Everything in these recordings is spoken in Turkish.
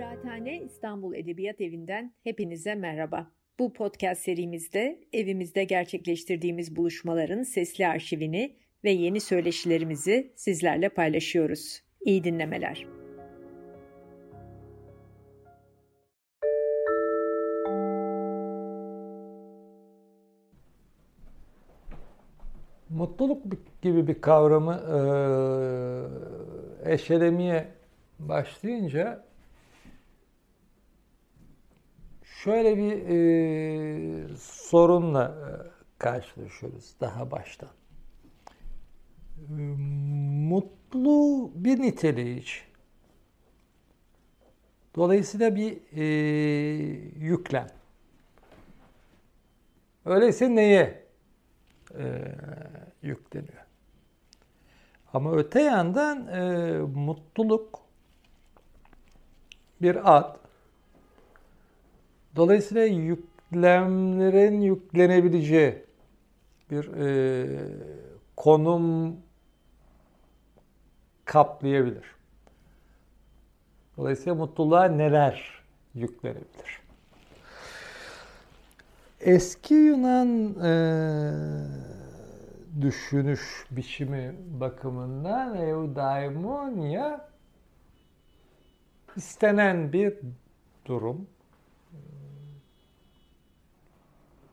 Kıraathane İstanbul Edebiyat Evi'nden hepinize merhaba. Bu podcast serimizde evimizde gerçekleştirdiğimiz buluşmaların sesli arşivini ve yeni söyleşilerimizi sizlerle paylaşıyoruz. İyi dinlemeler. Mutluluk gibi bir kavramı e, eşelemeye başlayınca şöyle bir e, sorunla e, karşılaşıyoruz daha baştan. Mutlu bir niteleyici. Dolayısıyla bir e, yüklem. Öyleyse neye e, yükleniyor? Ama öte yandan e, mutluluk bir ad. Dolayısıyla yüklemlerin yüklenebileceği bir e, konum kaplayabilir. Dolayısıyla mutluluğa neler yüklenebilir? Eski Yunan e, düşünüş biçimi bakımından eudaimonia istenen bir durum.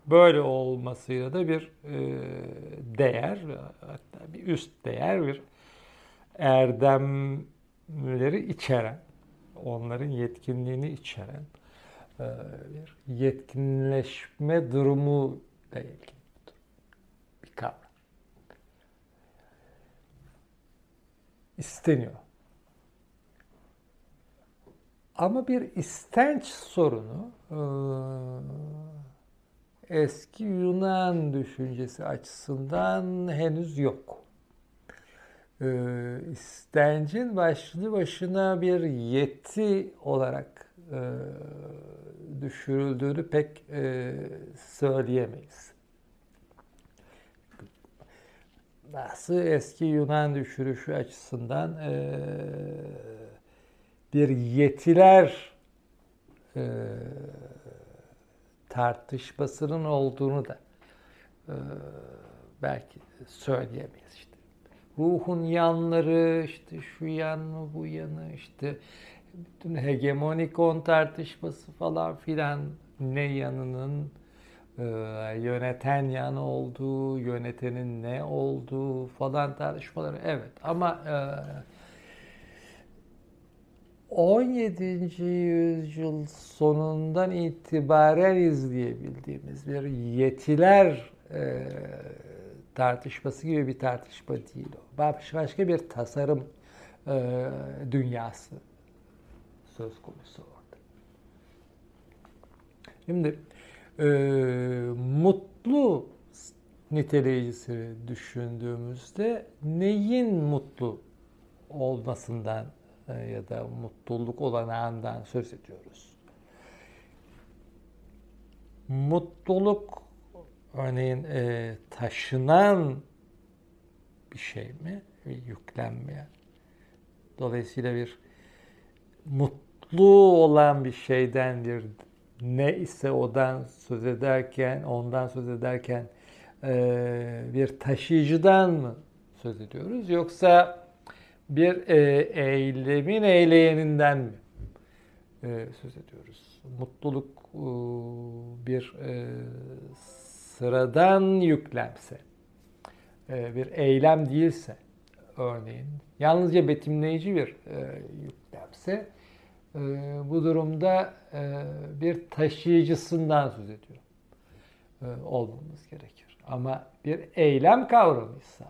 Böyle olmasıyla da bir e, değer, hatta bir üst değer, bir erdemleri içeren, onların yetkinliğini içeren e, bir yetkinleşme durumu da ilgili bir kavram. İsteniyor. Ama bir istenç sorunu e, eski Yunan düşüncesi açısından henüz yok. E, istencin başlı başına bir yeti olarak e, düşürüldüğünü pek söyleyemeyiz. Nasıl eski Yunan düşürüşü açısından bir yetiler e, tartışmasının olduğunu da e, belki söyleyemeyiz işte. Ruhun yanları işte şu yan mı bu yanı işte bütün hegemonik on tartışması falan filan ne yanının e, yöneten yanı olduğu, yönetenin ne olduğu falan tartışmaları evet ama e, 17. yüzyıl sonundan itibaren izleyebildiğimiz bir yetiler e, tartışması gibi bir tartışma değil o. Başka bir tasarım e, dünyası söz konusu orada. Şimdi e, mutlu niteleyicisi düşündüğümüzde neyin mutlu olmasından ya da mutluluk olanağından söz ediyoruz. Mutluluk örneğin e, taşınan bir şey mi? Bir yüklenmeyen. Dolayısıyla bir mutlu olan bir şeyden bir ne ise odan söz ederken, ondan söz ederken e, bir taşıyıcıdan mı söz ediyoruz? Yoksa bir e, eylemin eyleyeninden mi e, söz ediyoruz? Mutluluk e, bir e, sıradan yüklemse, e, bir eylem değilse örneğin, yalnızca betimleyici bir e, yüklemse, e, bu durumda e, bir taşıyıcısından söz ediyor e, olmamız gerekir. Ama bir eylem kavramıysa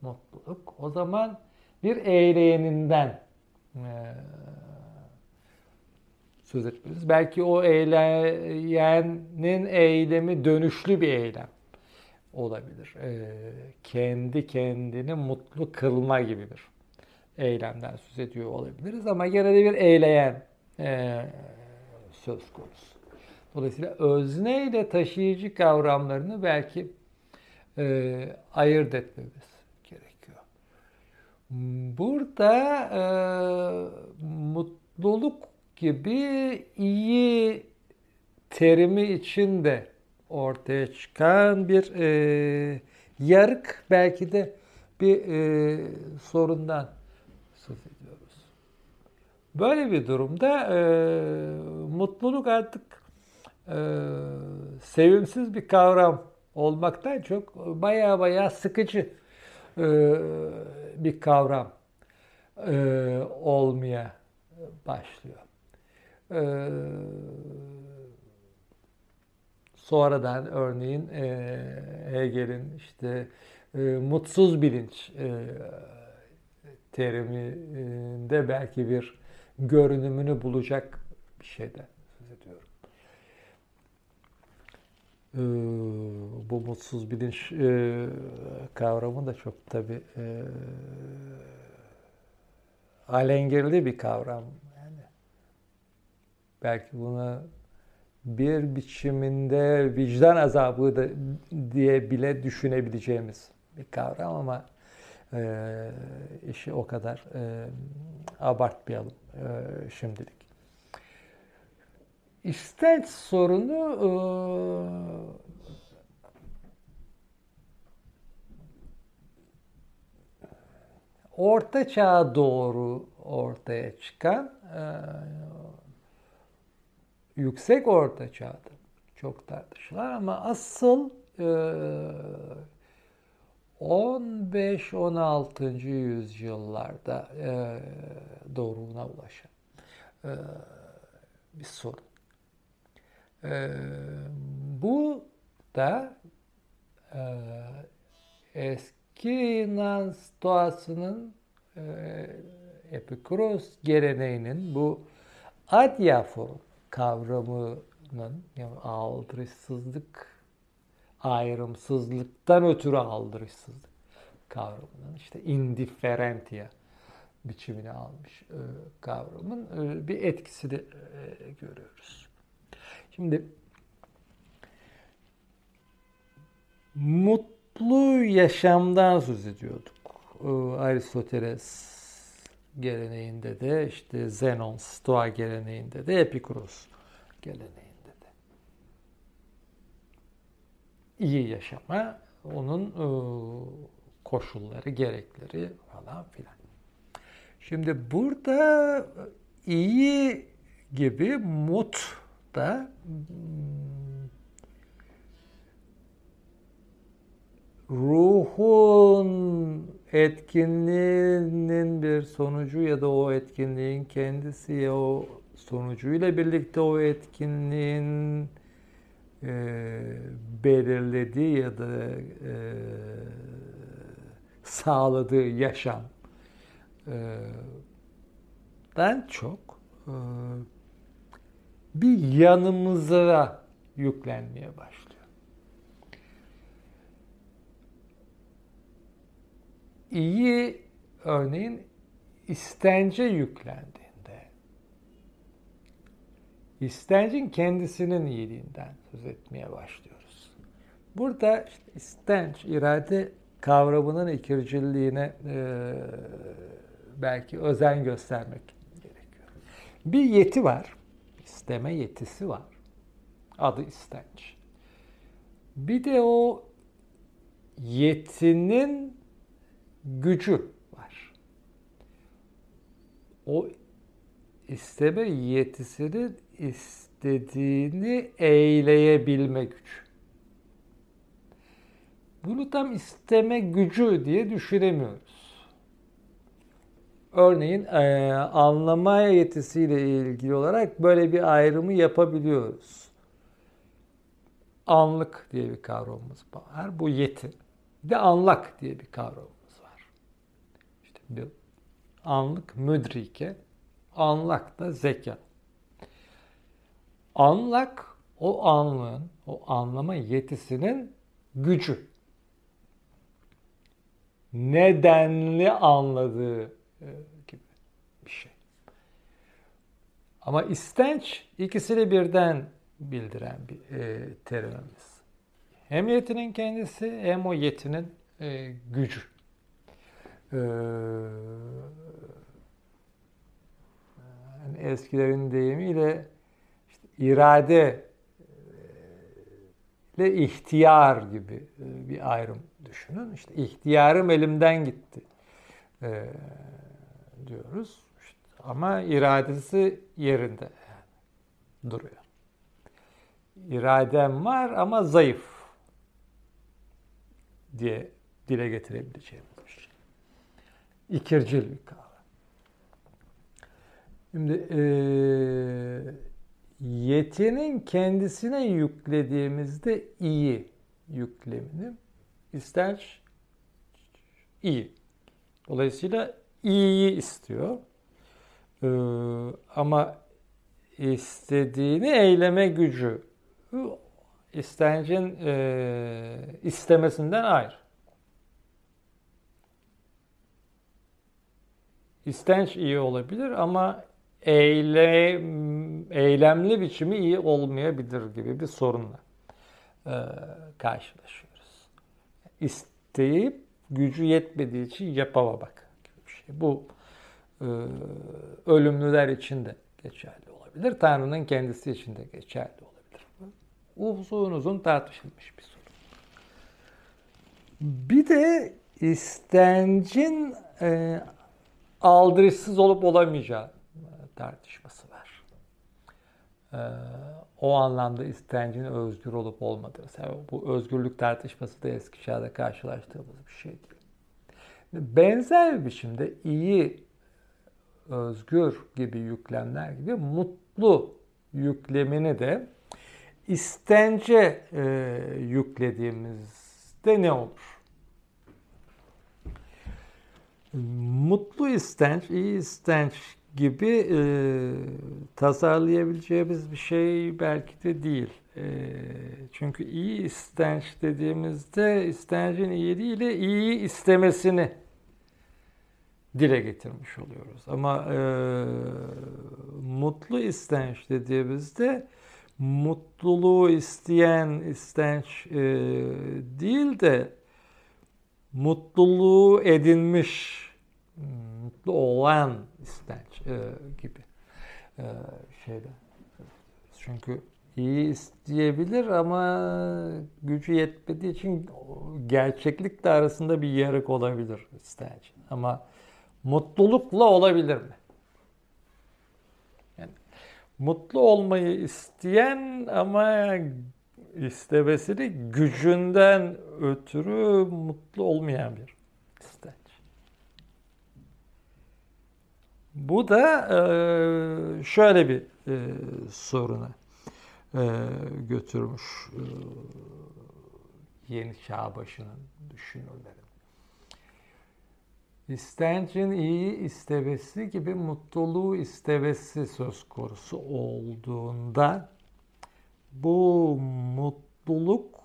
mutluluk, o zaman bir eyleyeninden e, söz etmeliyiz. Belki o eyleyenin eylemi dönüşlü bir eylem olabilir. E, kendi kendini mutlu kılma gibi bir eylemden söz ediyor olabiliriz ama gene de bir eyleyen e, söz konusu. Dolayısıyla özne ile taşıyıcı kavramlarını belki e, ayırt etmemiz Burada e, mutluluk gibi iyi terimi içinde ortaya çıkan bir e, yarık belki de bir e, sorundan söz ediyoruz. Böyle bir durumda e, mutluluk artık e, sevimsiz bir kavram olmaktan çok baya baya sıkıcı bir kavram e, olmaya başlıyor. E, sonradan örneğin e, Hegel'in işte e, mutsuz bilinç teriminde belki bir görünümünü bulacak bir şeyden söz ediyorum. Bu mutsuz bilinç e, kavramı da çok tabi e, alengirli bir kavram. Yani belki buna bir biçiminde vicdan azabı da diye bile düşünebileceğimiz bir kavram ama e, işi o kadar e, abartmayalım e, şimdilik. İstenç sorunu e, Orta Çağ'a doğru ortaya çıkan e, yüksek Orta Çağ'da çok tartışılan ama asıl e, 15-16. yüzyıllarda e, doğruluğuna ulaşan e, bir sorun. E, bu da e, eski Yunan stoğasının e, Epikuros geleneğinin bu adyaforum kavramının yani aldırışsızlık ayrımsızlıktan ötürü aldırışsızlık kavramının işte indifferentia biçimini almış e, kavramın e, bir etkisi de e, görüyoruz. Şimdi mutlu yaşamdan söz ediyorduk. E, Aristoteles geleneğinde de işte Zenon, Stoa geleneğinde de Epikuros geleneğinde iyi yaşama, onun e, koşulları, gerekleri falan filan. Şimdi burada iyi gibi mut da ruhun etkinliğinin bir sonucu ya da o etkinliğin kendisi ya o sonucuyla birlikte o etkinliğin e, belirlediği ya da e, sağladığı yaşam e, den çok e, bir yanımıza yüklenmeye başlıyor. İyi örneğin istence yüklendi istencin kendisinin iyiliğinden söz etmeye başlıyoruz. Burada işte istenç, irade kavramının ikircilliğine e, belki özen göstermek gerekiyor. Bir yeti var, isteme yetisi var. Adı istenç. Bir de o yetinin gücü var. O isteme yetisinin istediğini eyleyebilme gücü. Bunu tam isteme gücü diye düşünemiyoruz. Örneğin e, anlama yetisiyle ilgili olarak böyle bir ayrımı yapabiliyoruz. Anlık diye bir kavramımız var. Bu yeti. Bir de anlak diye bir bir anlık müdrike, anlak da zeka. Anlak o anlığın, o anlama yetisinin gücü. Nedenli anladığı e, gibi bir şey. Ama istenç ikisini birden bildiren bir e, terimimiz. Hem yetinin kendisi hem o yetinin e, gücü. E, eskilerin deyimiyle işte irade ile ihtiyar gibi bir ayrım düşünün. İşte ihtiyarım elimden gitti e, diyoruz. İşte ama iradesi yerinde yani duruyor. İradem var ama zayıf diye dile getirebileceğimiz. İkircil bir kavram. Şimdi e, yetinin kendisine yüklediğimizde iyi yüklemini ister iyi. Dolayısıyla iyiyi istiyor. Ee, ama istediğini eyleme gücü istencin e, istemesinden ayrı. İstenç iyi olabilir ama eylem, eylemli biçimi iyi olmayabilir gibi bir sorunla e, karşılaşıyoruz. İsteyip gücü yetmediği için yapamamak gibi bir şey. Bu e, ölümlüler için de geçerli olabilir. Tanrı'nın kendisi için de geçerli olabilir. Uzun uzun tartışılmış bir soru. Bir de istencin e, aldırışsız olup olamayacağı tartışması var. Ee, o anlamda istencin özgür olup olmadığı. Mesela bu özgürlük tartışması da eski çağda karşılaştığımız bir şey değil. Benzer bir biçimde iyi, özgür gibi yüklemler gibi mutlu yüklemini de istence e, yüklediğimizde ne olur? Mutlu istenç, iyi istenç gibi e, tasarlayabileceğimiz bir şey belki de değil. E, çünkü iyi istenç dediğimizde istencin iyiliğiyle iyi istemesini dile getirmiş oluyoruz. Ama e, mutlu istenç dediğimizde mutluluğu isteyen istenç e, değil de mutluluğu edinmiş, mutlu olan istenç e, gibi e, şeyde. Çünkü iyi isteyebilir ama gücü yetmediği için gerçeklikle arasında bir yarık olabilir istenç. Ama mutlulukla olabilir mi? Yani mutlu olmayı isteyen ama istemesini gücünden ötürü mutlu olmayan bir istenç. Bu da e, şöyle bir e, soruna e, götürmüş yeni çağ başının düşünürleri. İstencin iyi istevesi gibi mutluluğu istevesi söz konusu olduğunda bu mutluluk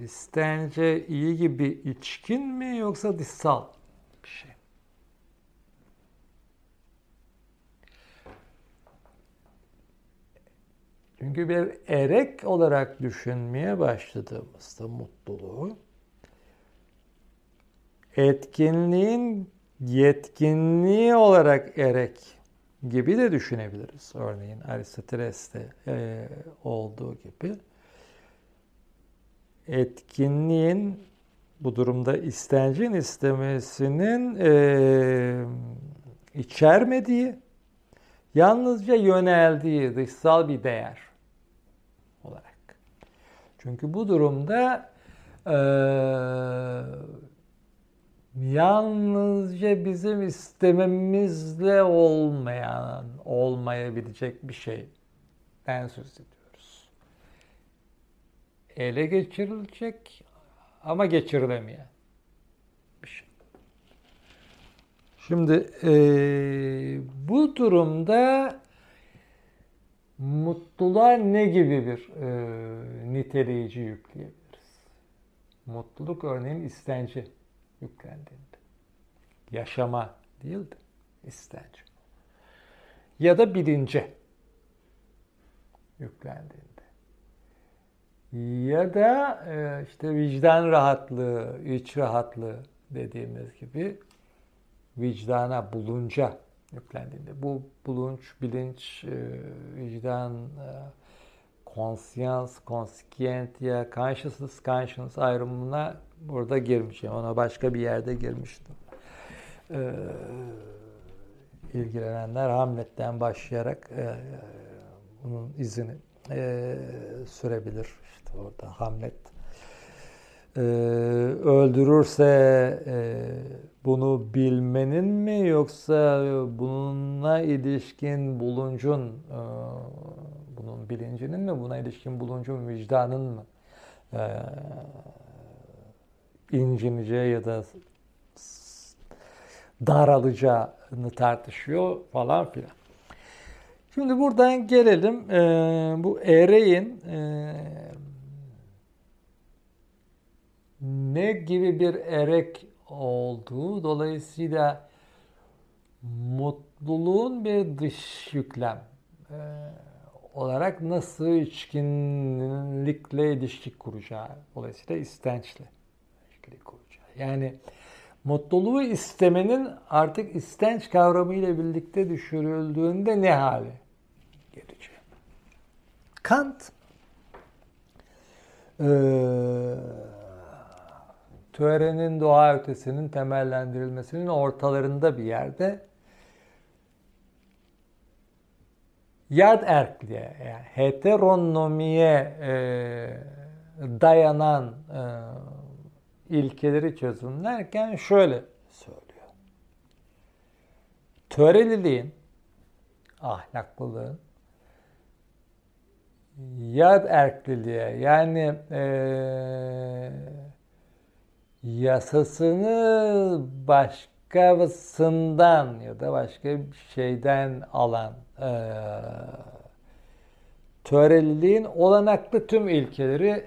istence iyi gibi içkin mi yoksa dışsal bir şey? Çünkü bir erek olarak düşünmeye başladığımızda mutluluğu etkinliğin yetkinliği olarak erek gibi de düşünebiliriz. Örneğin Aristoteles'te e, olduğu gibi etkinliğin bu durumda istencin istemesinin e, içermediği, yalnızca yöneldiği dışsal bir değer. Çünkü bu durumda e, yalnızca bizim istememizle olmayan, olmayabilecek bir şeyden söz ediyoruz. Ele geçirilecek ama geçirilemeyen bir şey. Şimdi e, bu durumda mutluluğa ne gibi bir e, niteleyici yükleyebiliriz? Mutluluk örneğin istenci yüklendiğinde. Yaşama değil de istenci. Ya da bilince yüklendiğinde. Ya da e, işte vicdan rahatlığı, iç rahatlığı dediğimiz gibi vicdana bulunca yüklendiğinde bu bulunç, bilinç, e, vicdan, konsyans, konskiyentia, consciousness, conscience ayrımına burada girmişim. Ona başka bir yerde girmiştim. Ee, ilgilenenler Hamlet'ten başlayarak e, bunun izini e, sürebilir. İşte orada Hamlet e, öldürürse e, bunu bilmenin mi yoksa bununla ilişkin buluncun e, bunun bilincinin mi buna ilişkin buluncun vicdanın mı e, incineceği ya da daralacağını tartışıyor falan filan. Şimdi buradan gelelim e, bu ereğin e, ne gibi bir erek olduğu dolayısıyla mutluluğun bir dış yüklem e, olarak nasıl içkinlikle ilişki kuracağı dolayısıyla istençle ilişki kuracağı. Yani mutluluğu istemenin artık istenç kavramı ile birlikte düşürüldüğünde ne hali gelecek? Kant ee, törenin doğa ötesinin temellendirilmesinin ortalarında bir yerde yad erkliğe yani heteronomiye e, dayanan e, ilkeleri çözümlerken şöyle söylüyor. Töreliliğin, ahlaklılığın yad erkliliğe yani e, yasasını başkasından ya da başka bir şeyden alan e, töreliliğin olanaklı tüm ilkeleri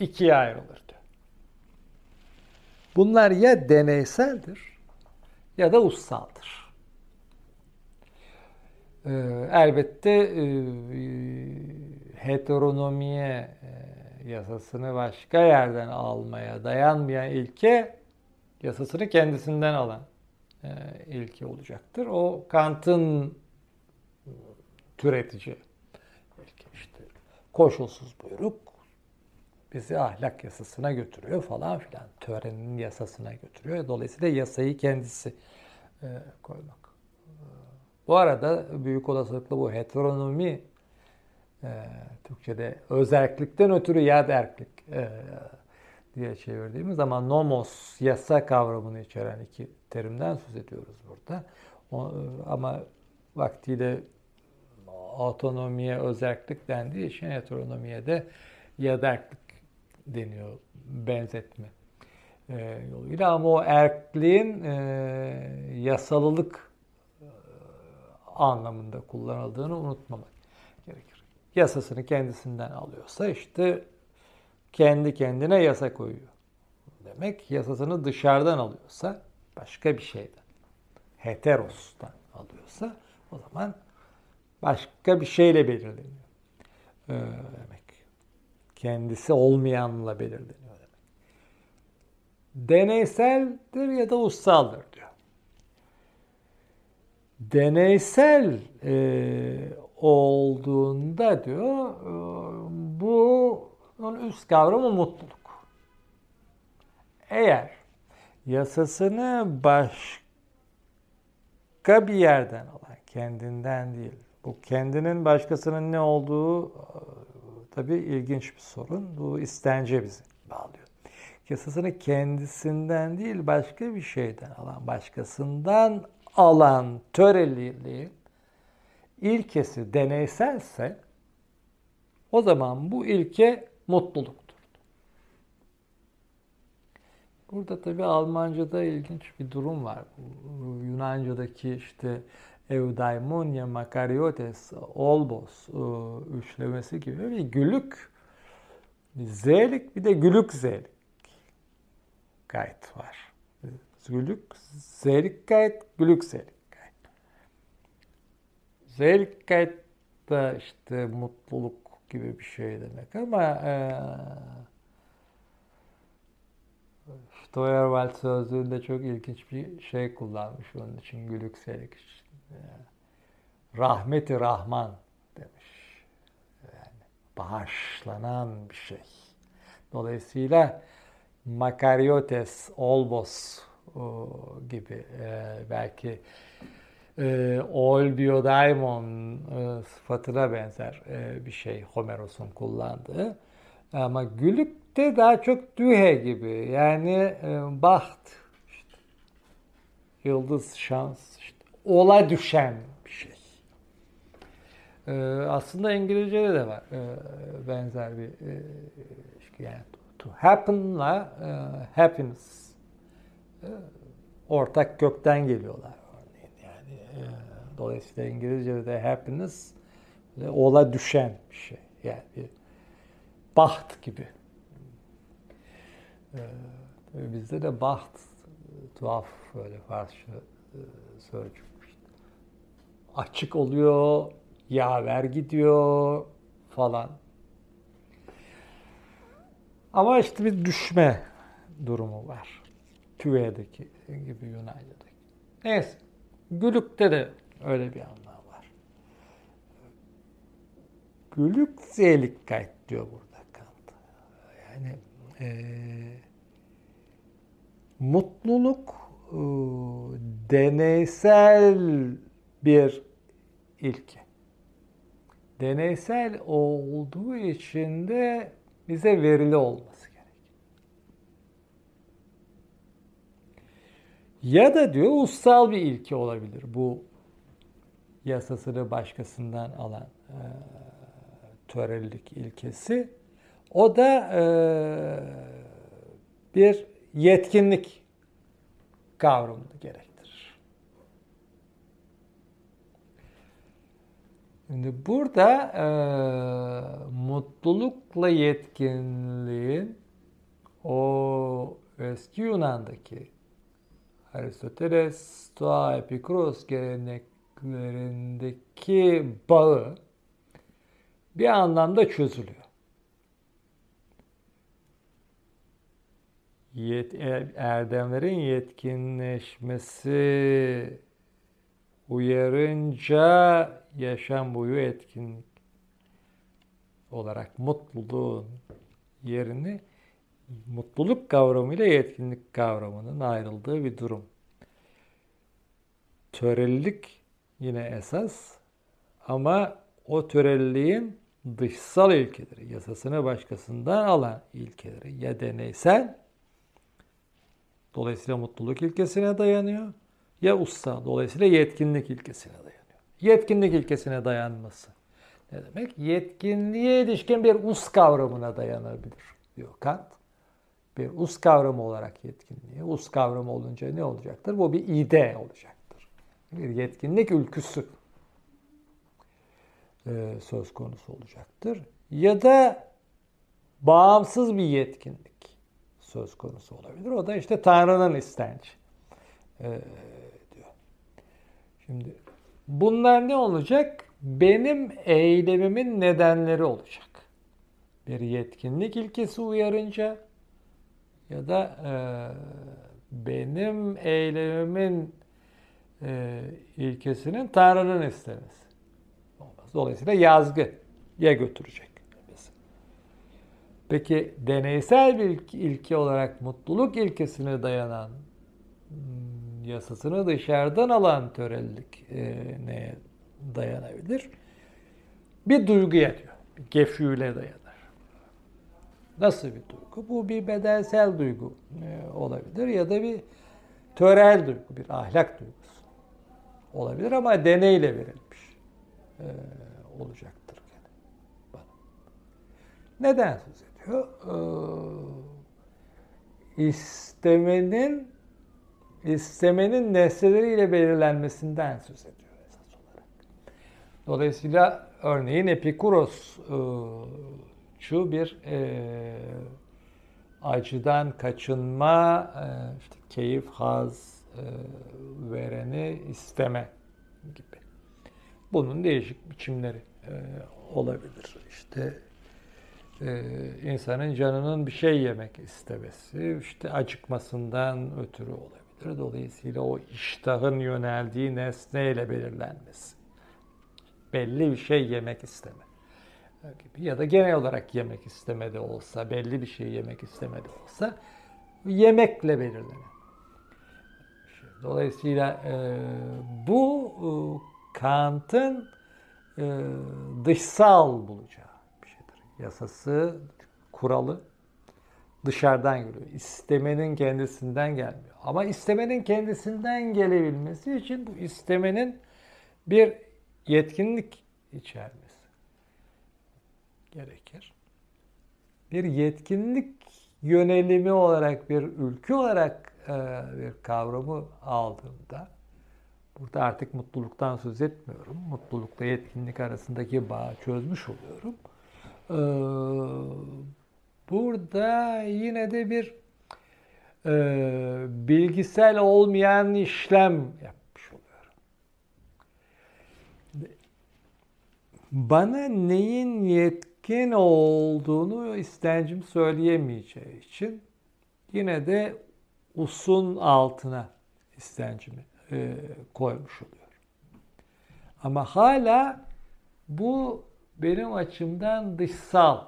ikiye ayrılır. Bunlar ya deneyseldir ya da ussaldır. Ee, elbette e, heteronomiye e, yasasını başka yerden almaya dayanmayan ilke yasasını kendisinden alan e, ilke olacaktır. O Kant'ın türetici ilke işte koşulsuz buyruk, bizi ahlak yasasına götürüyor falan filan. Törenin yasasına götürüyor. Dolayısıyla yasayı kendisi e, koymak. Bu arada büyük olasılıkla bu heteronomi e, Türkçe'de özellikten ötürü yad erklik e, diye çevirdiğimiz zaman nomos yasa kavramını içeren iki terimden söz ediyoruz burada. O, ama vaktiyle otonomiye özellik dendiği için heteronomiye de yaderklik deniyor benzetme e, yoluyla ama o erkliğin e, yasalılık e, anlamında kullanıldığını unutmamak. Yasasını kendisinden alıyorsa işte kendi kendine yasa koyuyor. Demek yasasını dışarıdan alıyorsa başka bir şeyden, heterostan alıyorsa o zaman başka bir şeyle belirleniyor. Ee, demek kendisi olmayanla belirleniyor demek. Deneyseldir ya da ussaldır diyor. Deneysel e, olduğunda diyor e, bu onun üst kavramı mutluluk. Eğer yasasını başka bir yerden alan, kendinden değil, bu kendinin başkasının ne olduğu Tabii ilginç bir sorun. Bu istence bizi bağlıyor. Yasasını kendisinden değil başka bir şeyden alan, başkasından alan töreliliğin ilkesi deneyselse o zaman bu ilke mutluluktur. Burada tabi Almanca'da ilginç bir durum var. Yunanca'daki işte eudaimonia, makariotes, olbos e, üçlemesi gibi bir gülük zelik bir de gülük zelik gayet var. Gülük zelik gayet, gülük zelik gayet da işte mutluluk gibi bir şey demek ama e, Steuerwald sözlüğünde çok ilginç bir şey kullanmış onun için gülükselik için rahmeti Rahman demiş. Yani bağışlanan bir şey. Dolayısıyla Makariotes, Olbos gibi e, belki e, Ol Biodaimon e, sıfatına benzer e, bir şey Homeros'un kullandığı. Ama gülük de daha çok dühe gibi yani e, baht, işte, yıldız, şans, işte, ola düşen bir şey. E, aslında İngilizce'de de var e, benzer bir e, yani to happen'la e, happiness e, ortak kökten geliyorlar. Yani e, dolayısıyla İngilizce'de de happiness ola düşen bir şey. Yani bir baht gibi. E, bizde de baht tuhaf böyle Farsça e, sözcük. Açık oluyor, yaver gidiyor falan. Ama işte bir düşme durumu var. Tüve'deki gibi Yunanca'daki. Neyse. Gülük'te de öyle bir anlam var. Gülük Seligkeit diyor burada Kant. Yani e, mutluluk e, deneysel bir ilke. Deneysel olduğu için de bize verili olması gerek. Ya da diyor ussal bir ilke olabilir bu yasasını başkasından alan e, törelilik ilkesi. O da e, bir yetkinlik kavramını gerektirir. Şimdi burada e, mutlulukla yetkinliğin o eski Yunan'daki Aristoteles, Stoa, Epikuros geleneklerindeki bağı bir anlamda çözülüyor. Yet, e, erdemlerin yetkinleşmesi uyarınca yaşam boyu etkinlik olarak mutluluğun yerini mutluluk kavramıyla yetkinlik kavramının ayrıldığı bir durum. Törelilik yine esas ama o töreliliğin dışsal ilkeleri, yasasını başkasından alan ilkeleri ya deneysel, dolayısıyla mutluluk ilkesine dayanıyor ya usta, dolayısıyla yetkinlik ilkesine dayanıyor. Yetkinlik ilkesine dayanması ne demek? Yetkinliğe ilişkin bir us kavramına dayanabilir diyor Kant. Bir us kavramı olarak yetkinliği. Us kavramı olunca ne olacaktır? Bu bir ide olacaktır. Bir yetkinlik ülküsü e, söz konusu olacaktır. Ya da bağımsız bir yetkinlik söz konusu olabilir. O da işte Tanrı'nın istenci e, diyor. Şimdi bunlar ne olacak? Benim eylemimin nedenleri olacak. Bir yetkinlik ilkesi uyarınca ya da e, benim eylemimin e, ilkesinin Tanrı'nın istemesi. Dolayısıyla yazgı ya götürecek. Peki deneysel bir ilke olarak mutluluk ilkesine dayanan hmm, yasasını dışarıdan alan törellik e, neye dayanabilir? Bir duyguya diyor. Bir gefüyle dayanır. Nasıl bir duygu? Bu bir bedensel duygu e, olabilir ya da bir törel duygu, bir ahlak duygusu olabilir ama deneyle verilmiş e, olacaktır. Yani. Neden söz ediyor? E, istemenin istemenin nesneleriyle belirlenmesinden söz ediyor esas olarak. Dolayısıyla örneğin Epikuros şu bir e, acıdan kaçınma, e, işte keyif, haz e, vereni isteme gibi. Bunun değişik biçimleri e, olabilir. İşte e, insanın canının bir şey yemek istemesi, işte acıkmasından ötürü olabilir. Dolayısıyla o iştahın yöneldiği nesneyle belirlenmesi. Belli bir şey yemek isteme ya da genel olarak yemek istemede olsa, belli bir şey yemek istemede olsa yemekle belirlenen. Dolayısıyla e, bu e, Kant'ın e, dışsal bulacağı bir şeydir. Yasası, kuralı dışarıdan geliyor. İstemenin kendisinden gelmiyor. Ama istemenin kendisinden gelebilmesi için bu istemenin bir yetkinlik içermesi gerekir. Bir yetkinlik yönelimi olarak bir ülke olarak e, bir kavramı aldığımda burada artık mutluluktan söz etmiyorum. Mutlulukla yetkinlik arasındaki bağı çözmüş oluyorum. E, burada yine de bir e, bilgisel olmayan işlem yapmış oluyorum. Bana neyin yetkin olduğunu istencim söyleyemeyeceği için yine de usun altına istencimi e, koymuş oluyorum. Ama hala bu benim açımdan dışsal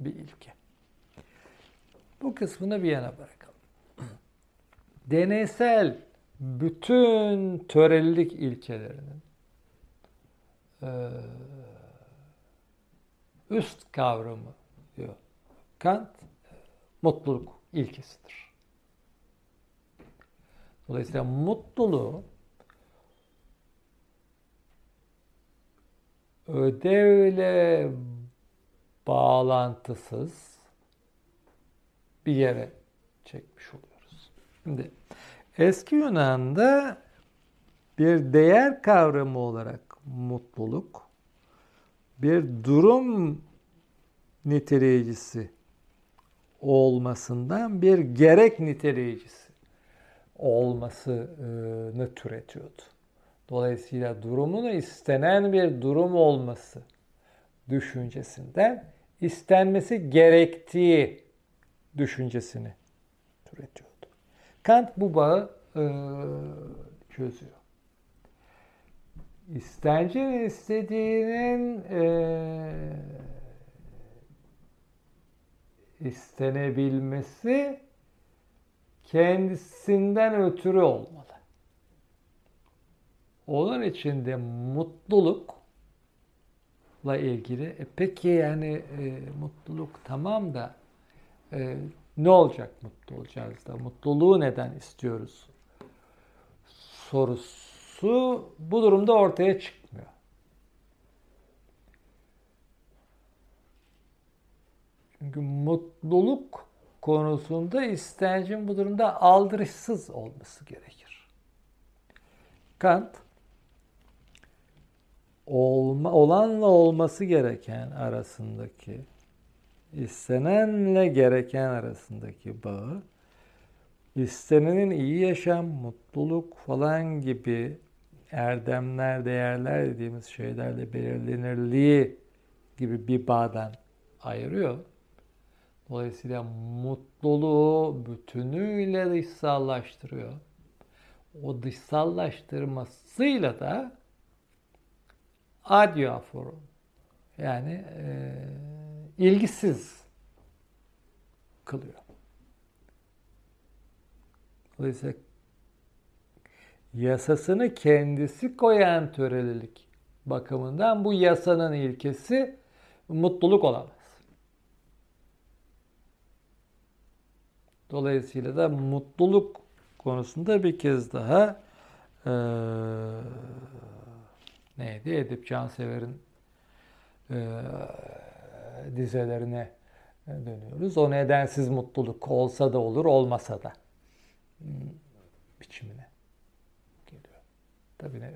bir ilke. Bu kısmını bir yana bırakalım. Deneysel bütün törelilik ilkelerinin e, üst kavramı diyor Kant mutluluk ilkesidir. Dolayısıyla mutluluğu ödevle bağlantısız bir yere çekmiş oluyoruz. Şimdi eski Yunan'da bir değer kavramı olarak mutluluk bir durum niteleyicisi olmasından bir gerek niteleyicisi olmasını türetiyordu. Dolayısıyla durumunu istenen bir durum olması düşüncesinden istenmesi gerektiği düşüncesini türetiyordu. Kant bu bağı çözüyor. İstencin istediğinin e, istenebilmesi kendisinden ötürü olmalı. Onun için de mutlulukla ilgili e peki yani e, mutluluk tamam da e, ne olacak mutlu olacağız da? Mutluluğu neden istiyoruz? Sorusu bu durumda ortaya çıkmıyor. Çünkü mutluluk konusunda istencin bu durumda aldırışsız olması gerekir. Kant olma, olanla olması gereken arasındaki istenenle gereken arasındaki bağı istenenin iyi yaşam, mutluluk falan gibi erdemler, değerler dediğimiz şeylerle belirlenirliği gibi bir bağdan ayırıyor. Dolayısıyla mutluluğu bütünüyle dışsallaştırıyor. O dışsallaştırmasıyla da adiaforum yani e, ilgisiz kılıyor. Dolayısıyla yasasını kendisi koyan törelilik bakımından bu yasanın ilkesi mutluluk olamaz. Dolayısıyla da mutluluk konusunda bir kez daha e, neydi? Edip Cansever'in e, dizelerine dönüyoruz. O nedensiz mutluluk olsa da olur, olmasa da hmm, biçimine. Tabii ne,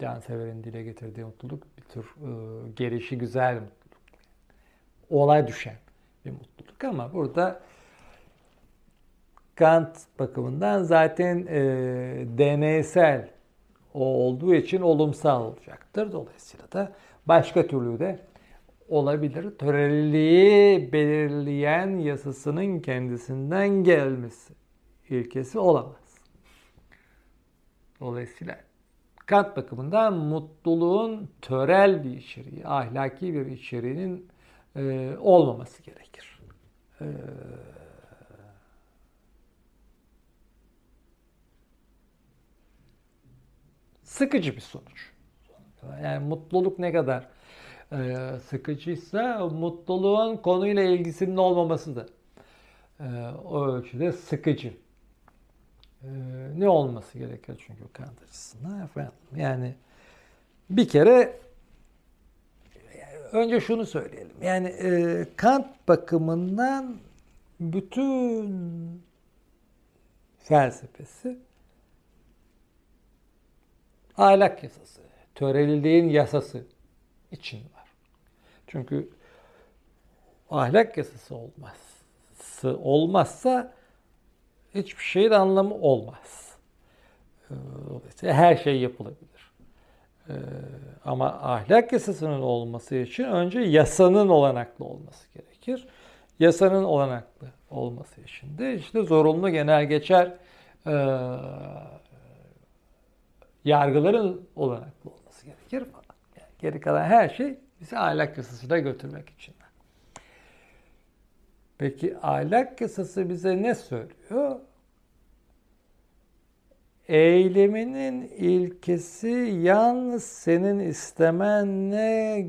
Cansever'in dile getirdiği mutluluk bir tür e, gelişi güzel mutluluk. Olay düşen bir mutluluk ama burada Kant bakımından zaten e, deneysel olduğu için olumsal olacaktır. Dolayısıyla da başka türlü de olabilir. Töreliliği belirleyen yasasının kendisinden gelmesi ilkesi olamaz. Dolayısıyla Kant bakımından mutluluğun törel bir içeriği, ahlaki bir içeriğinin e, olmaması gerekir. E, sıkıcı bir sonuç. Yani mutluluk ne kadar e, sıkıcıysa mutluluğun konuyla ilgisinin olmaması da e, o ölçüde sıkıcı. E, ne olması gerekir çünkü Kant açısından efendim. Yani bir kere önce şunu söyleyelim. Yani e, Kant bakımından bütün felsefesi ahlak yasası, töreliliğin yasası için var. Çünkü ahlak yasası olmazsa, olmazsa hiçbir şeyin anlamı olmaz. Dolayısıyla her şey yapılabilir. Ee, ama ahlak yasasının olması için önce yasanın olanaklı olması gerekir. Yasanın olanaklı olması için de işte zorunlu genel geçer e, yargıların olanaklı olması gerekir geri kalan her şey bizi ahlak yasasına götürmek için. Peki ahlak yasası bize ne söylüyor? Eyleminin ilkesi yalnız senin istemenle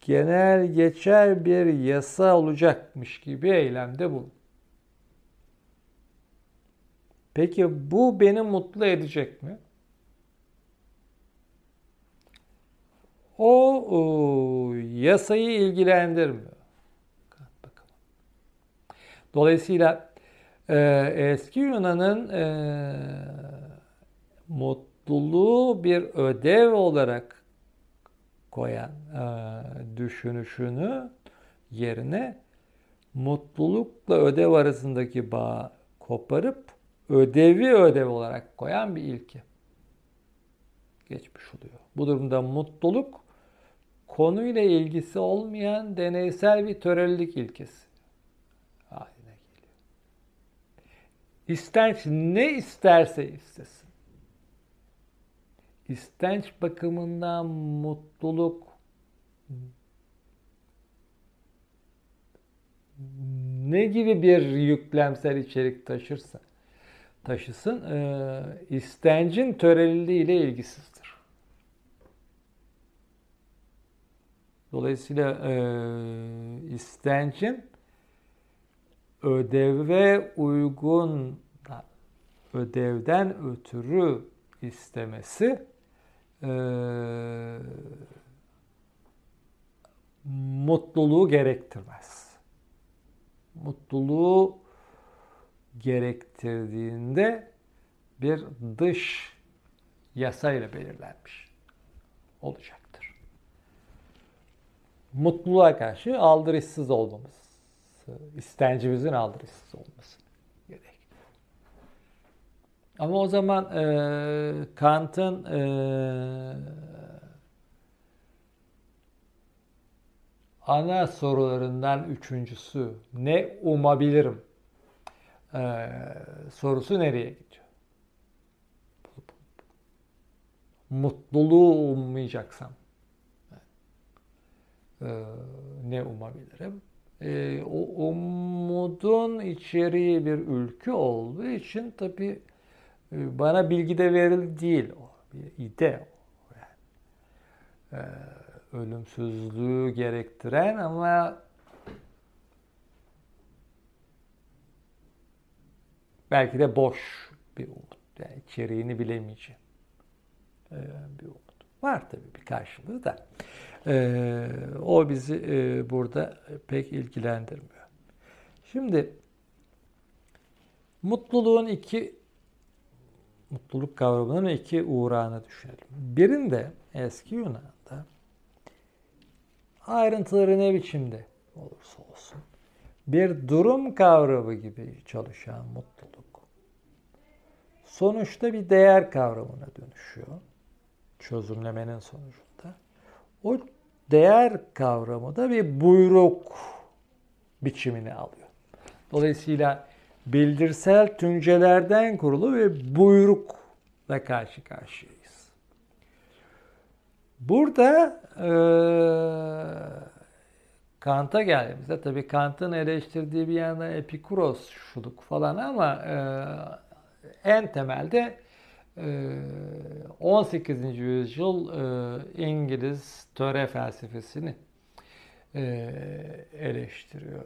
genel geçer bir yasa olacakmış gibi eylemde bu. Peki bu beni mutlu edecek mi? O, o yasayı ilgilendirmiyor. Dolayısıyla e, eski Yunan'ın e, mutluluğu bir ödev olarak koyan e, düşünüşünü yerine mutlulukla ödev arasındaki bağ koparıp ödevi ödev olarak koyan bir ilke geçmiş oluyor. Bu durumda mutluluk konuyla ilgisi olmayan deneysel bir törelilik ilkesi haline geliyor. İstenç ne isterse istesin. İstenç bakımından mutluluk ne gibi bir yüklemsel içerik taşırsa taşısın, e, istencin töreliliği ile ilgisizdir. Dolayısıyla e, istencin ödeve uygun ödevden ötürü istemesi e, mutluluğu gerektirmez. Mutluluğu gerektirdiğinde bir dış yasayla belirlenmiş olacaktır. Mutluluğa karşı aldırışsız olmamız, istencimizin aldırışsız olması gerek. Ama o zaman e, Kant'ın e, ana sorularından üçüncüsü ne umabilirim e, sorusu nereye gidiyor? Mutluluğu ummayacaksam e, ne umabilirim? E, o umudun içeriği bir ülke olduğu için tabi e, bana bilgi de verildi değil o bir ide o. Yani, e, ölümsüzlüğü gerektiren ama belki de boş bir umut. Yani içeriğini bilemeyeceğim ee, bir umut. Var tabii bir karşılığı da. Ee, o bizi e, burada pek ilgilendirmiyor. Şimdi mutluluğun iki mutluluk kavramının iki uğrağını düşünelim. Birinde eski Yunan'da ayrıntıları ne biçimde olursa olsun bir durum kavramı gibi çalışan mutluluk sonuçta bir değer kavramına dönüşüyor. Çözümlemenin sonucunda. O değer kavramı da bir buyruk biçimini alıyor. Dolayısıyla bildirsel tüncelerden kurulu ve buyruk da karşı karşıyayız. Burada e, Kant'a geldiğimizde tabii Kant'ın eleştirdiği bir yandan Epikuros şuluk falan ama e, en temelde 18. yüzyıl e, İngiliz töre felsefesini e, eleştiriyor. E,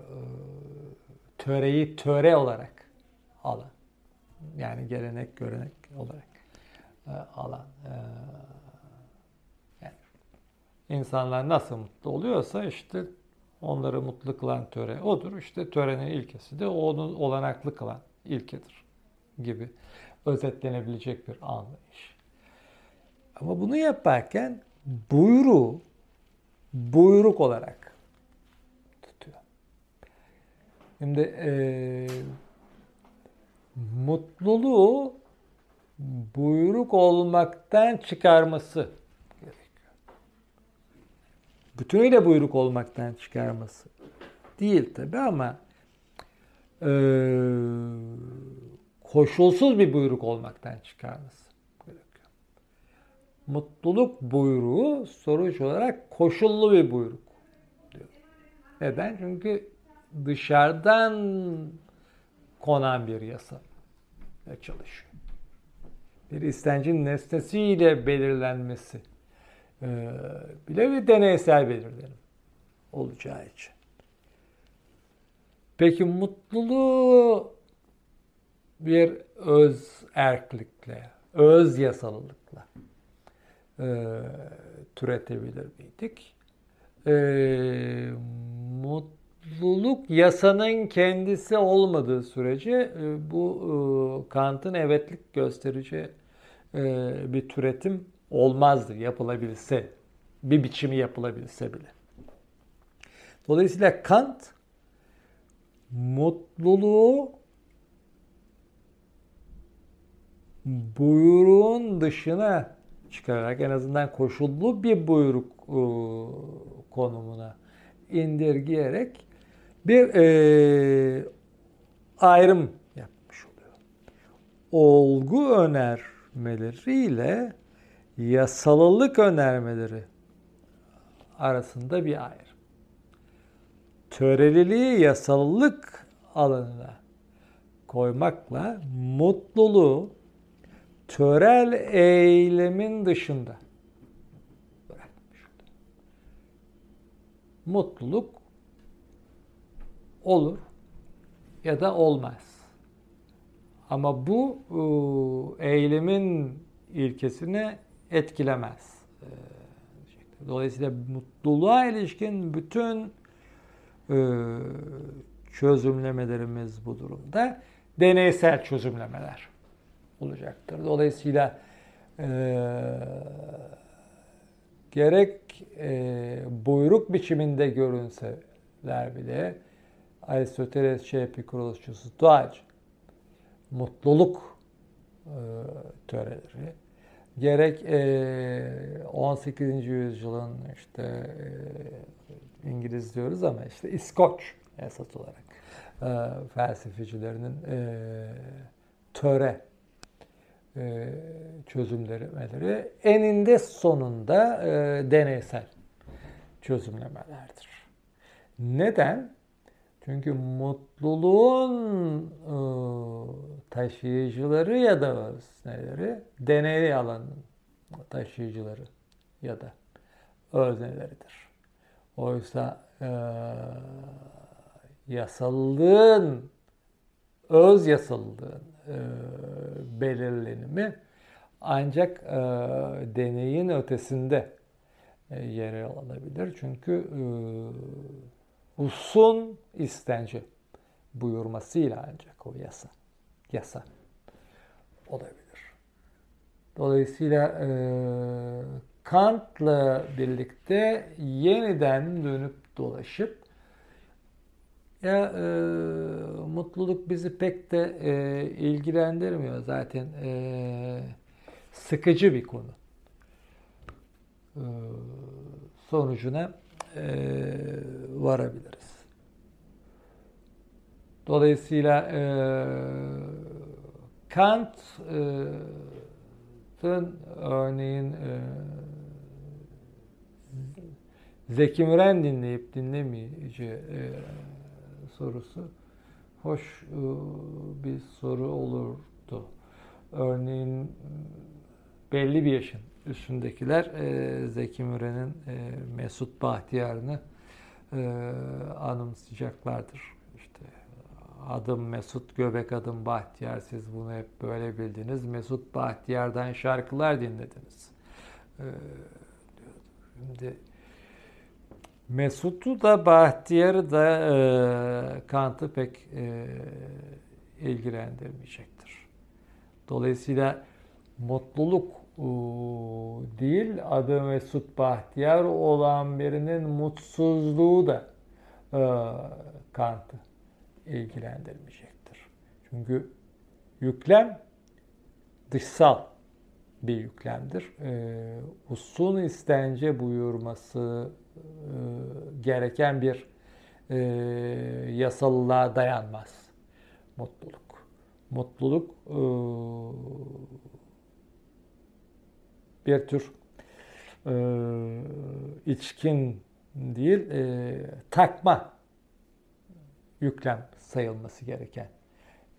töreyi töre olarak alan. Yani gelenek görenek olarak alan. Yani insanlar nasıl mutlu oluyorsa işte onları mutlu kılan töre odur. İşte törenin ilkesi de onu olanaklı kılan ilkedir gibi özetlenebilecek bir anlayış. Ama bunu yaparken buyruğu buyruk olarak tutuyor. Şimdi e, mutluluğu buyruk olmaktan çıkarması gerekiyor. Bütünüyle buyruk olmaktan çıkarması değil tabi ama e, koşulsuz bir buyruk olmaktan çıkarması gerekiyor. Mutluluk buyruğu sonuç olarak koşullu bir buyruk diyor. Neden? Çünkü dışarıdan konan bir yasa çalışıyor. Bir istencin nesnesiyle belirlenmesi e, bile bir deneysel belirlenim olacağı için. Peki mutluluğu bir öz erklikle, öz yasalılıkla e, türetebilir miydik? E, mutluluk yasanın kendisi olmadığı sürece e, bu e, Kant'ın evetlik gösterici e, bir türetim olmazdı yapılabilse, bir biçimi yapılabilse bile. Dolayısıyla Kant mutluluğu buyruğun dışına çıkararak en azından koşullu bir buyruk e, konumuna indirgeyerek bir e, ayrım yapmış oluyor. Olgu önermeleriyle yasalılık önermeleri arasında bir ayrım. Töreliliği yasalılık alanına koymakla mutluluğu törel eylemin dışında. Mutluluk olur ya da olmaz. Ama bu e, eylemin ilkesini etkilemez. E, dolayısıyla mutluluğa ilişkin bütün e, çözümlemelerimiz bu durumda deneysel çözümlemeler olacaktır. Dolayısıyla e, gerek e, buyruk biçiminde görünseler bile Aristoteles, şey, Epikurosçu, Stoacı mutluluk e, töreleri gerek e, 18. yüzyılın işte e, İngiliz diyoruz ama işte İskoç esas olarak e, felsefecilerinin e, töre e, çözümlemeleri eninde sonunda e, deneysel çözümlemelerdir. Neden? Çünkü mutluluğun e, taşıyıcıları ya da özneleri deney alanının taşıyıcıları ya da özneleridir. Oysa e, yasallığın, öz yasallığın belirlenimi ancak e, deneyin ötesinde e, yer alabilir. Çünkü e, usun istenci buyurmasıyla ancak o yasa yasa olabilir. Dolayısıyla e, Kant'la birlikte yeniden dönüp dolaşıp ya e, mutluluk bizi pek de e, ilgilendirmiyor zaten e, sıkıcı bir konu. E, sonucuna e, varabiliriz. Dolayısıyla e, Kant e. Örneğin e, Zeki Müren dinleyip dinlemeyece e, sorusu hoş e, bir soru olurdu. Örneğin belli bir yaşın üstündekiler e, Zeki Müren'in e, Mesut Bahtiyar'ını e, anımsayacaklardır. İşte adım Mesut, göbek adım Bahtiyar. Siz bunu hep böyle bildiniz. Mesut Bahtiyar'dan şarkılar dinlediniz. E, şimdi Mesut'u da Bahtiyar'ı da e, Kant'ı pek e, ilgilendirmeyecektir. Dolayısıyla mutluluk e, değil, adı Mesut Bahtiyar olan birinin mutsuzluğu da e, Kant'ı ilgilendirmeyecektir. Çünkü yüklem dışsal bir yüklemdir. E, usul istence buyurması gereken bir e, yasallığa dayanmaz mutluluk. Mutluluk e, bir tür e, içkin değil, e, takma yüklem sayılması gereken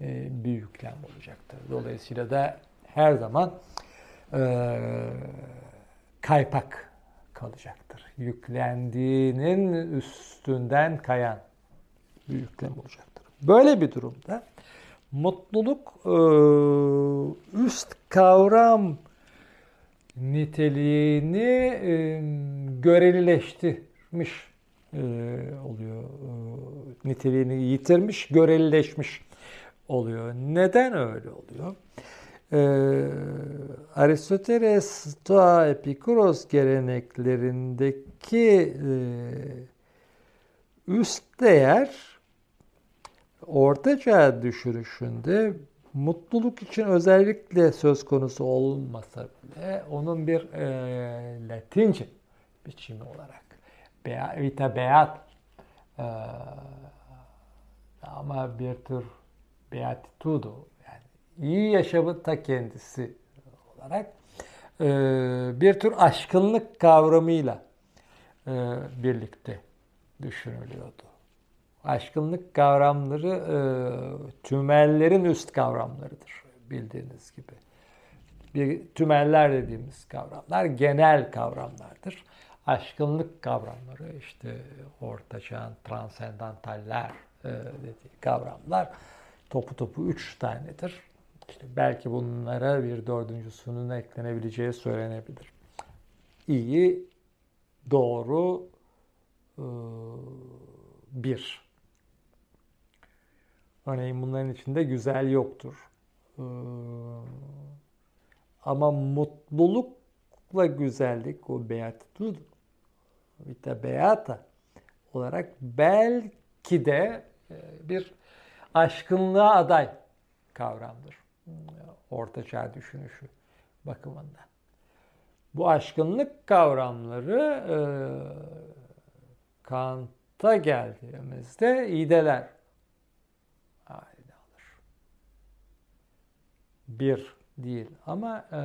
e, bir yüklem olacaktır. Dolayısıyla da her zaman e, kaypak kalacaktır. Yüklendiğinin üstünden kayan bir yüklem olacaktır. Böyle bir durumda mutluluk e, üst kavram niteliğini e, görelileştirmiş e, oluyor. Niteliğini yitirmiş, görelileşmiş oluyor. Neden öyle oluyor? E, Aristoteles, Stoa, Epikuros geleneklerindeki e, üst değer ortaçağ düşürüşünde mutluluk için özellikle söz konusu olmasa bile onun bir e, Latince biçimi olarak bea, vita beat e, ama bir tür beatitudo iyi yaşamın ta kendisi olarak e, bir tür aşkınlık kavramıyla e, birlikte düşünülüyordu. Aşkınlık kavramları e, tümellerin üst kavramlarıdır bildiğiniz gibi. Bir tümeller dediğimiz kavramlar genel kavramlardır. Aşkınlık kavramları işte ortaçağın transendantaller e, dediği kavramlar topu topu üç tanedir. İşte belki bunlara bir dördüncüsünün eklenebileceği söylenebilir. İyi, doğru, bir. Örneğin bunların içinde güzel yoktur. Ama mutlulukla güzellik, o beatitud, vita beata olarak belki de bir aşkınlığa aday kavramdır. Orta Çağ düşünüşü bakımından. Bu aşkınlık kavramları e, Kant'a geldiğimizde iyideler haline alır. Bir değil ama e,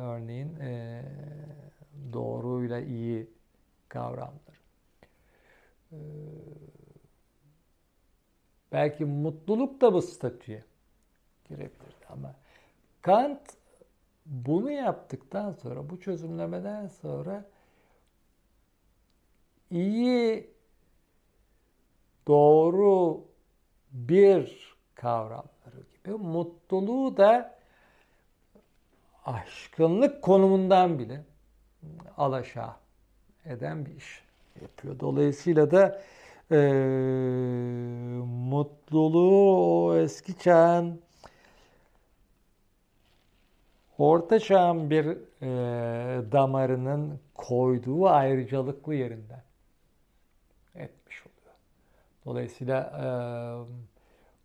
örneğin e, doğruyla iyi kavramdır. E, belki mutluluk da bu statüye girebilirdi ama Kant bunu yaptıktan sonra, bu çözümlemeden sonra iyi, doğru bir kavramları gibi mutluluğu da aşkınlık konumundan bile alaşağı eden bir iş yapıyor. Dolayısıyla da e, mutluluğu o eski çağın Orta Çağ'ın bir e, damarının koyduğu ayrıcalıklı yerinden etmiş oluyor. Dolayısıyla e,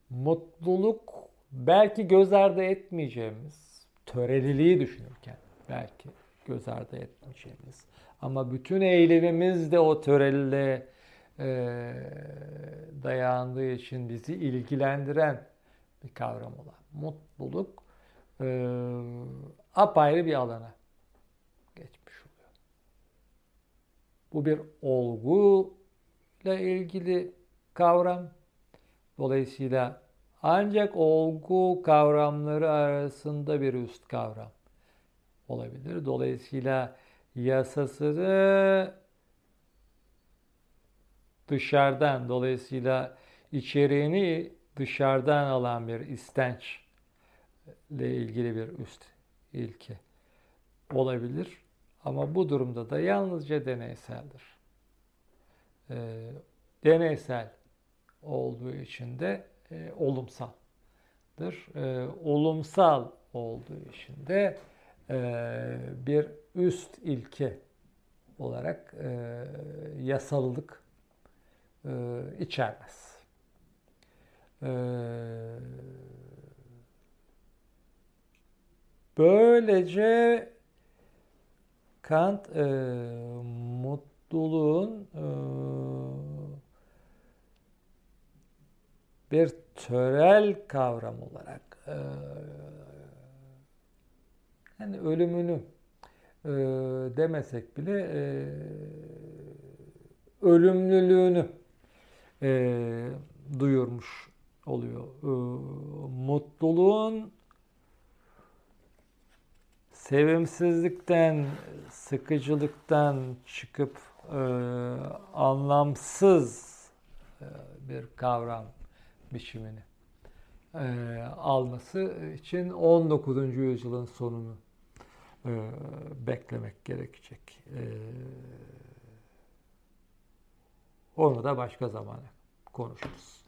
mutluluk belki göz ardı etmeyeceğimiz, töreliliği düşünürken belki göz ardı etmeyeceğimiz ama bütün eylemimiz de o töreliliğe e, dayandığı için bizi ilgilendiren bir kavram olan mutluluk ee, apayrı bir alana geçmiş oluyor. Bu bir olgu ile ilgili kavram. Dolayısıyla ancak olgu kavramları arasında bir üst kavram olabilir. Dolayısıyla yasasını dışarıdan, dolayısıyla içeriğini dışarıdan alan bir istenç ile ilgili bir üst ilke olabilir. Ama bu durumda da yalnızca deneyseldir. Ee, deneysel olduğu için de e, olumsaldır. E, olumsal olduğu için de e, bir üst ilke olarak e, yasalılık e, içermez. E, böylece Kant e, mutluluğun e, bir törel kavram olarak e, yani ölümünü e, demesek bile e, ölümlülüğünü e, duyurmuş oluyor. E, mutluluğun sevimsizlikten, sıkıcılıktan çıkıp e, anlamsız e, bir kavram biçimini e, alması için 19. yüzyılın sonunu e, beklemek gerekecek. E, onu da başka zamana konuşuruz.